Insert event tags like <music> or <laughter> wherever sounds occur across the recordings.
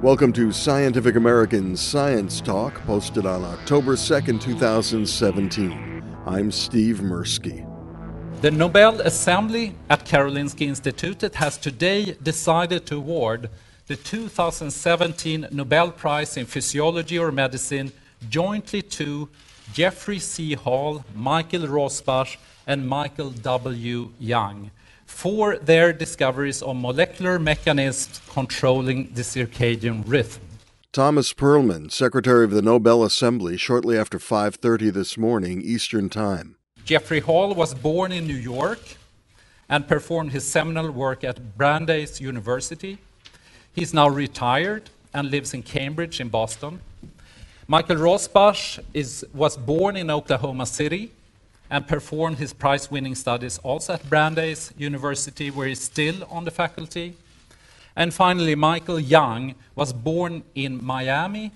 Welcome to Scientific American's Science Talk, posted on October 2nd, 2017. I'm Steve Mirsky. The Nobel Assembly at Karolinska Institutet has today decided to award the 2017 Nobel Prize in Physiology or Medicine jointly to Jeffrey C. Hall, Michael Rosbash, and Michael W. Young for their discoveries on molecular mechanisms controlling the circadian rhythm. Thomas Perlmann, Secretary of the Nobel Assembly, shortly after 5:30 this morning Eastern Time. Jeffrey Hall was born in New York and performed his seminal work at Brandeis University. He's now retired and lives in Cambridge in Boston. Michael Rosbash is, was born in Oklahoma City and performed his prize winning studies also at Brandeis University, where he's still on the faculty. And finally, Michael Young was born in Miami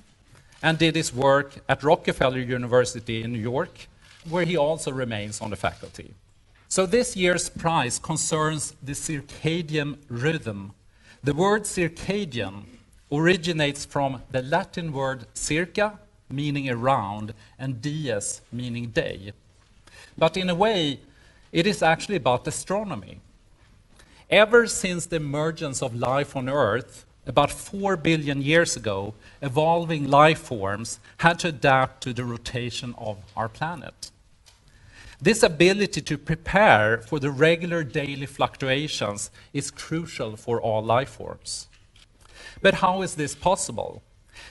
and did his work at Rockefeller University in New York, where he also remains on the faculty. So, this year's prize concerns the circadian rhythm. The word circadian originates from the Latin word circa, meaning around, and dies, meaning day. But in a way, it is actually about astronomy. Ever since the emergence of life on Earth, about 4 billion years ago, evolving life forms had to adapt to the rotation of our planet. This ability to prepare for the regular daily fluctuations is crucial for all life forms. But how is this possible?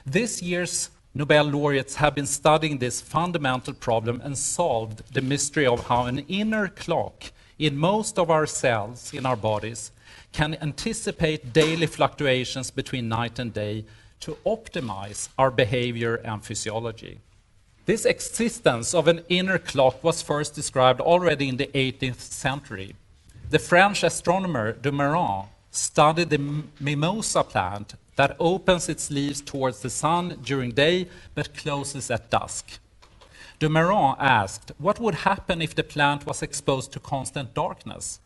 This year's Nobel laureates have been studying this fundamental problem and solved the mystery of how an inner clock in most of our cells in our bodies can anticipate daily fluctuations between night and day to optimize our behavior and physiology. This existence of an inner clock was first described already in the 18th century. The French astronomer de studied the mimosa plant that opens its leaves towards the sun during day but closes at dusk. De Mairan asked what would happen if the plant was exposed to constant darkness.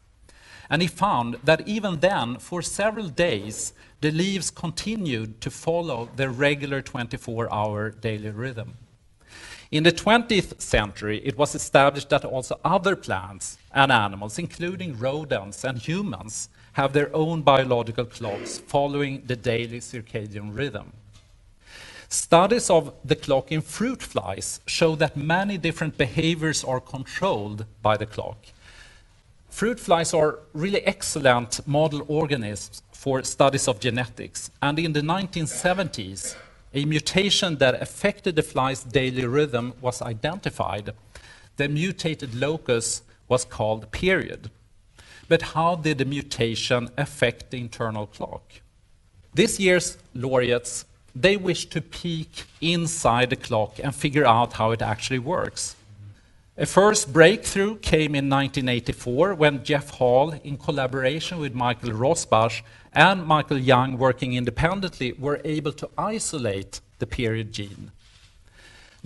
And he found that even then, for several days, the leaves continued to follow their regular 24 hour daily rhythm. In the 20th century, it was established that also other plants and animals, including rodents and humans, have their own biological clocks following the daily circadian rhythm. Studies of the clock in fruit flies show that many different behaviors are controlled by the clock. Fruit flies are really excellent model organisms for studies of genetics, and in the 1970s, a mutation that affected the fly's daily rhythm was identified. The mutated locus was called period but how did the mutation affect the internal clock? This year's laureates, they wish to peek inside the clock and figure out how it actually works. A first breakthrough came in 1984 when Jeff Hall, in collaboration with Michael Rosbash and Michael Young working independently, were able to isolate the period gene.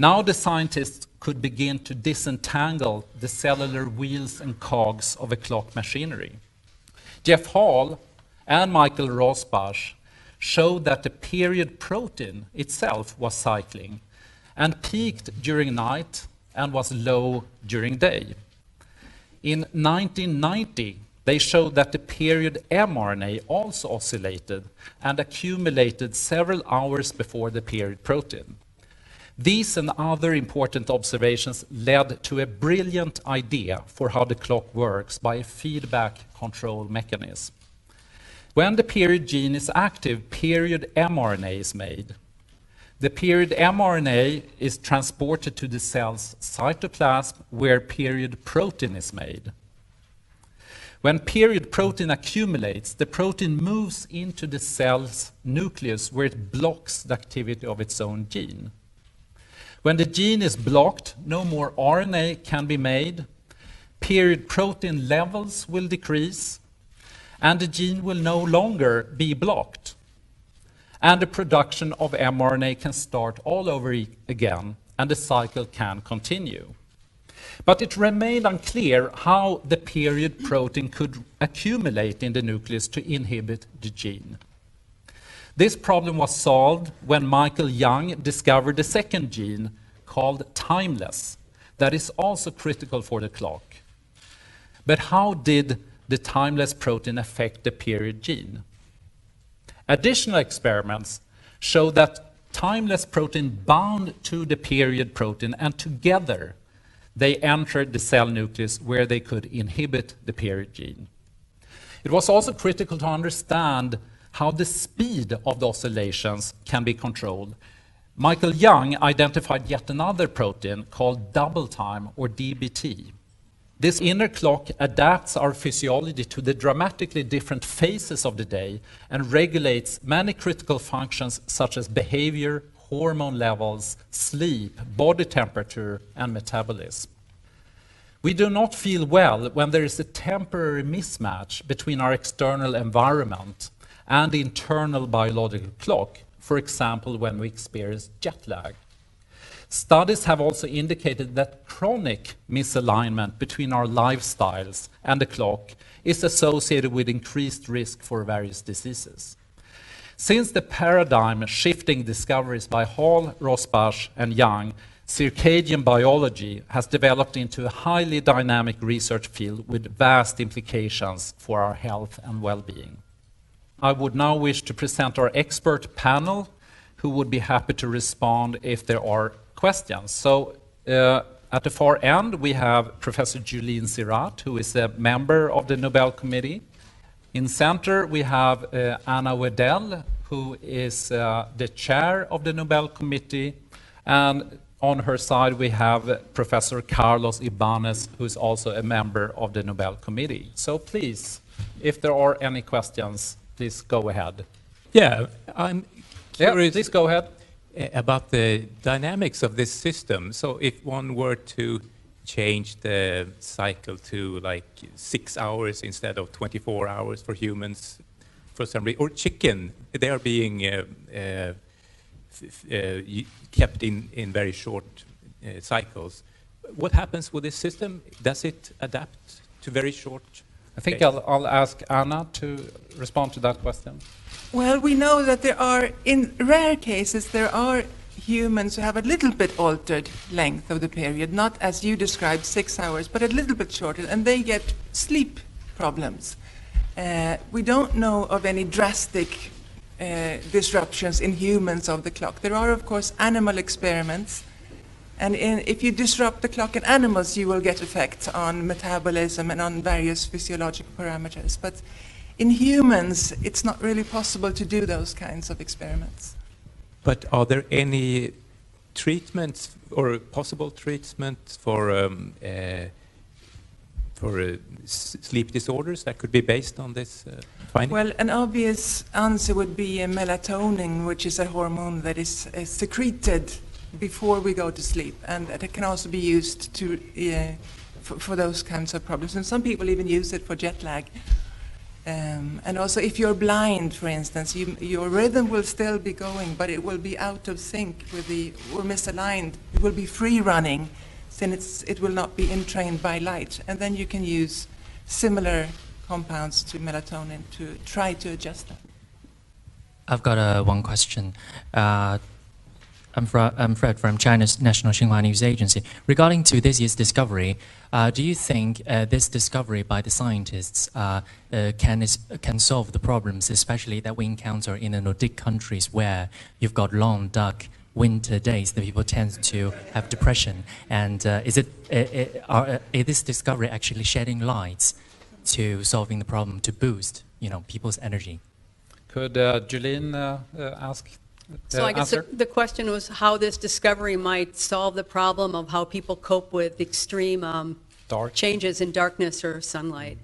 Now the scientists could begin to disentangle the cellular wheels and cogs of a clock machinery. Jeff Hall and Michael Rosbash showed that the period protein itself was cycling and peaked during night and was low during day. In 1990, they showed that the period mRNA also oscillated and accumulated several hours before the period protein. These and other important observations led to a brilliant idea for how the clock works by a feedback control mechanism. When the period gene is active, period mRNA is made. The period mRNA is transported to the cell's cytoplasm where period protein is made. When period protein accumulates, the protein moves into the cell's nucleus where it blocks the activity of its own gene. When the gene is blocked, no more RNA can be made, period protein levels will decrease, and the gene will no longer be blocked. And the production of mRNA can start all over again, and the cycle can continue. But it remained unclear how the period protein could accumulate in the nucleus to inhibit the gene. This problem was solved when Michael Young discovered a second gene called timeless that is also critical for the clock. But how did the timeless protein affect the period gene? Additional experiments show that timeless protein bound to the period protein and together they entered the cell nucleus where they could inhibit the period gene. It was also critical to understand how the speed of the oscillations can be controlled. Michael Young identified yet another protein called double time or DBT. This inner clock adapts our physiology to the dramatically different phases of the day and regulates many critical functions such as behavior, hormone levels, sleep, body temperature, and metabolism. We do not feel well when there is a temporary mismatch between our external environment and the internal biological clock, for example, when we experience jet lag. Studies have also indicated that chronic misalignment between our lifestyles and the clock is associated with increased risk for various diseases. Since the paradigm shifting discoveries by Hall, Rosbash, and Young, circadian biology has developed into a highly dynamic research field with vast implications for our health and well being. I would now wish to present our expert panel who would be happy to respond if there are questions. So uh, at the far end, we have Professor Juleen Zierath, who is a member of the Nobel Committee. In center, we have uh, Anna Wedell, who is uh, the chair of the Nobel Committee. And on her side, we have Professor Carlos Ibanez, who is also a member of the Nobel Committee. So please, if there are any questions, please go ahead. Yeah, I'm curious. Yeah, please go ahead. About the dynamics of this system. So if one were to change the cycle to like six hours instead of 24 hours for humans, for some reason, or chicken, they are being uh, uh, uh, kept in, in very short cycles. What happens with this system? Does it adapt to very short? I think I'll, I'll ask Anna to respond to that question. Well, we know that there are, in rare cases, there are humans who have a little bit altered length of the period, not as you described, six hours, but a little bit shorter, and they get sleep problems. Uh, we don't know of any drastic uh, disruptions in humans of the clock. There are, of course, animal experiments, and in, if you disrupt the clock in animals, you will get effects on metabolism and on various physiological parameters. But in humans, it's not really possible to do those kinds of experiments. But are there any treatments or possible treatments for um, uh, for uh, sleep disorders that could be based on this uh, finding? Well, an obvious answer would be melatonin, which is a hormone that is uh, secreted before we go to sleep, and that it can also be used to uh, for, for, those kinds of problems. And some people even use it for jet lag. Um, and also, if you're blind, for instance, you, your rhythm will still be going, but it will be out of sync with the, or misaligned. It will be free running, since it will not be entrained by light. And then you can use similar compounds to melatonin to try to adjust that. I've got uh, one question. Uh, I'm, I'm, Fred from China's National Xinhua News Agency. Regarding to this year's discovery, uh, do you think uh, this discovery by the scientists uh, uh can, can solve the problems, especially that we encounter in the Nordic countries where you've got long, dark winter days that people tend to have depression? And uh, is, it, uh, are, is this discovery actually shedding lights to solving the problem to boost you know, people's energy? Could Juleen ask so I guess the, the, question was how this discovery might solve the problem of how people cope with extreme um, changes in darkness or sunlight.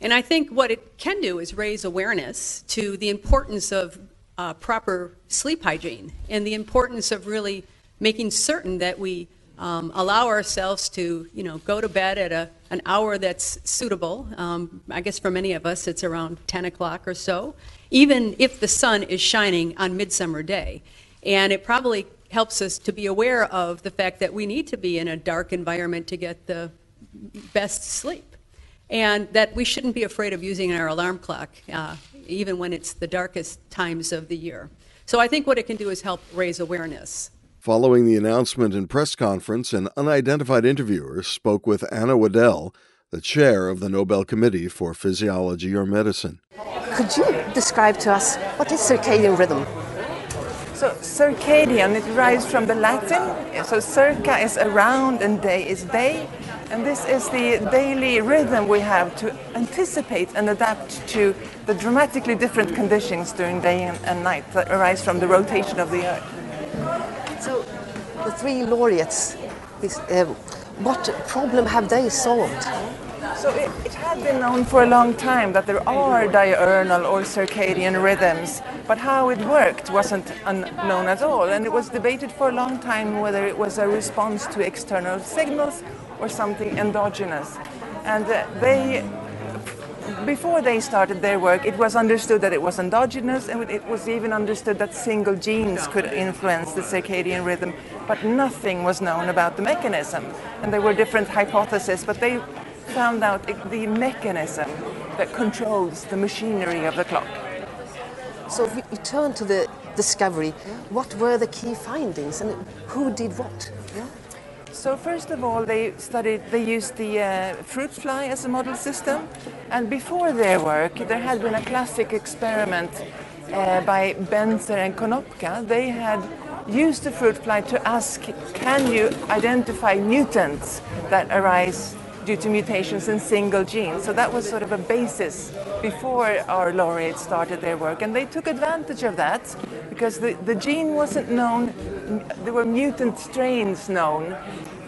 And I think what it can do is raise awareness to the importance of uh, proper sleep hygiene and the importance of really making certain that we um, allow ourselves to, you know, go to bed at a, an hour that's suitable. Um, I guess for many of us, it's around 10 o'clock or so, even if the sun is shining on Midsummer Day. And it probably helps us to be aware of the fact that we need to be in a dark environment to get the best sleep. and that we shouldn't be afraid of using our alarm clock, uh, even when it's the darkest times of the year. So I think what it can do is help raise awareness. Following the announcement and press conference, an unidentified interviewer spoke with Anna Wedell, the chair of the Nobel Committee for Physiology or Medicine. Could you describe to us what is circadian rhythm? So circadian, it derives from the Latin. So circa is around and day is day. And this is the daily rhythm we have to anticipate and adapt to the dramatically different conditions during day and night that arise from the rotation of the Earth. Three laureates, this, uh, what problem have they solved? So it, it, had been known for a long time that there are diurnal or circadian rhythms, but how it worked wasn't known at all. And it was debated for a long time whether it was a response to external signals or something endogenous. And uh, they, before they started their work, it was understood that it was endogenous, and it was even understood that single genes could influence the circadian rhythm, but nothing was known about the mechanism. And there were different hypotheses, but they found out the mechanism that controls the machinery of the clock. So if we turn to the discovery, what were the key findings and who did what? Yeah? So first of all, they studied, they used the uh, fruit fly as a model system. And before their work, there had been a classic experiment uh, by Benzer and Konopka. They had used the fruit fly to ask, can you identify mutants that arise due to mutations in single genes. So that was sort of a basis before our laureates started their work. And they took advantage of that because the, the gene wasn't known, there were mutant strains known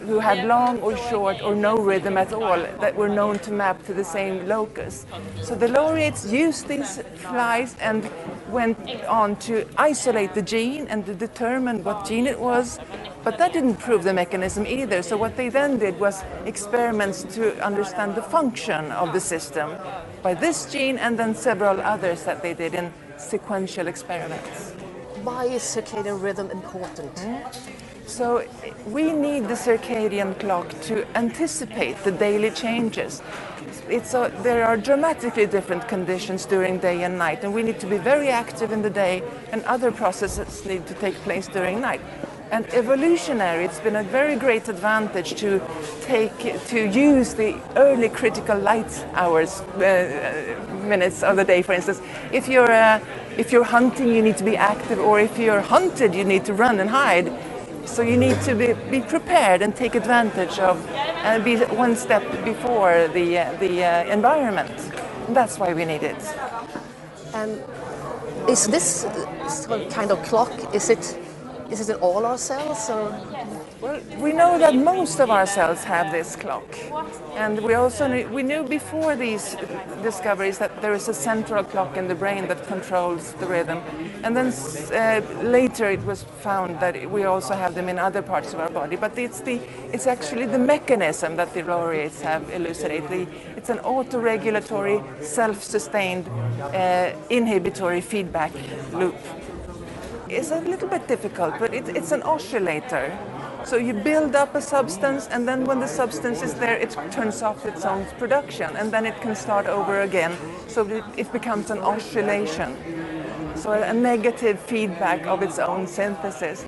who had long or short or no rhythm at all that were known to map to the same locus. So the laureates used these flies and went on to isolate the gene and to determine what gene it was but that didn't prove the mechanism either. So what they then did was experiments to understand the function of the system by this gene and then several others that they did in sequential experiments. Why is circadian rhythm important? Mm. So we need the circadian clock to anticipate the daily changes. A, there are dramatically different conditions during day and night, and we need to be very active in the day, and other processes need to take place during night. And evolutionary, it's been a very great advantage to take to use the early critical light hours, uh, minutes of the day. For instance, if you're uh, if you're hunting, you need to be active, or if you're hunted, you need to run and hide. So you need to be, be prepared and take advantage of and be one step before the uh, the uh, environment. And that's why we need it. And is this kind of clock? Is it is it in all our cells or? Well, we know that most of our cells have this clock, and we also knew, we knew before these discoveries that there is a central clock in the brain that controls the rhythm, and then uh, later it was found that we also have them in other parts of our body. But it's the it's actually the mechanism that the laureates have elucidated. It's an autoregulatory, self-sustained, uh, inhibitory feedback loop It's a little bit difficult, but it, it's an oscillator. So you build up a substance, and then when the substance is there, it turns off its own production, and then it can start over again. So it, becomes an oscillation. So a, a negative feedback of its own synthesis.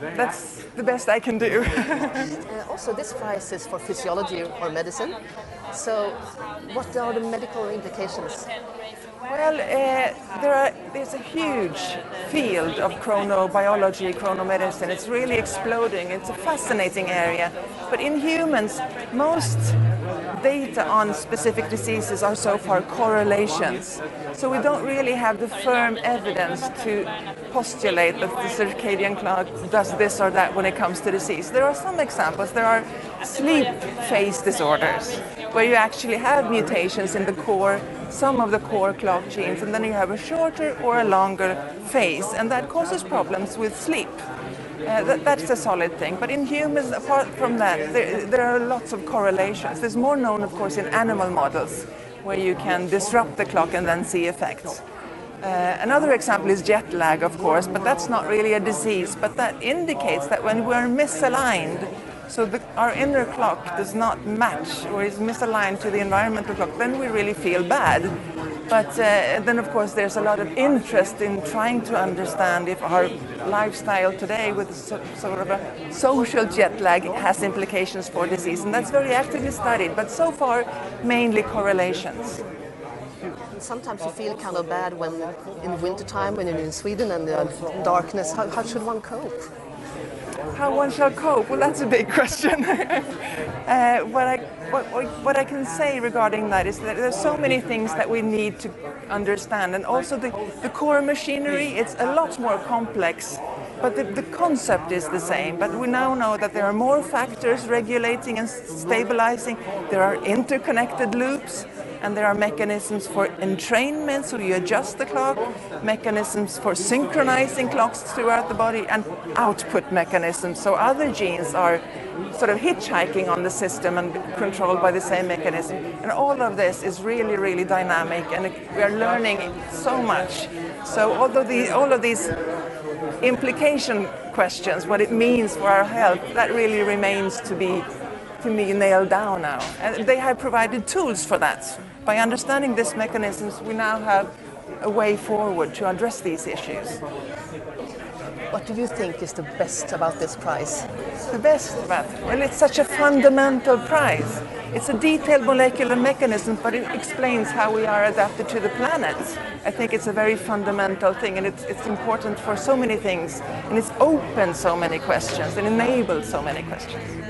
That's the best I can do. <laughs> uh, also, this prize is for physiology or medicine. So, what are the medical implications? Well, uh, there are, there's a huge field of chronobiology, chronomedicine. It's really exploding. It's a fascinating area. But in humans, most data on specific diseases are so far correlations. So we don't really have the firm evidence to postulate that the circadian clock does this or that when it comes to disease. There are some examples. There are sleep phase disorders where you actually have mutations in the core, some of the core clock genes, and then you have a shorter or a longer phase, and that causes problems with sleep. Uh, that, that's a solid thing. But in humans, apart from that, there, there are lots of correlations. There's more known, of course, in animal models, where you can disrupt the clock and then see effects. Uh, another example is jet lag, of course, but that's not really a disease. But that indicates that when we're misaligned, so the, our inner clock does not match or is misaligned to the environmental clock, then we really feel bad. But uh, then, of course, there's a lot of interest in trying to understand if our lifestyle today, with so, sort of a social jet lag, has implications for disease. And that's very actively studied, but so far, mainly correlations. Sometimes you feel kind of bad when in wintertime, when you're in Sweden and the darkness. How, how should one cope? How one shall cope? Well, that's a big <laughs> question. uh, what, I, what, what I can say regarding that is that there's so many things that we need to understand, and also the, the core machinery, it's a lot more complex but the, the, concept is the same. But we now know that there are more factors regulating and stabilizing. There are interconnected loops and there are mechanisms for entrainment, so you adjust the clock, mechanisms for synchronizing clocks throughout the body, and output mechanisms, so other genes are sort of hitchhiking on the system and controlled by the same mechanism. And all of this is really, really dynamic, and we are learning so much. So although the, all of these implication questions, what it means for our health, that really remains to be be nailed down now. And they have provided tools for that. By understanding these mechanisms, we now have a way forward to address these issues. What do you think is the best about this prize? The best about it? Well, it's such a fundamental prize. It's a detailed molecular mechanism, but it explains how we are adapted to the planet. I think it's a very fundamental thing, and it's, it's important for so many things, and it's opened so many questions and enabled so many questions.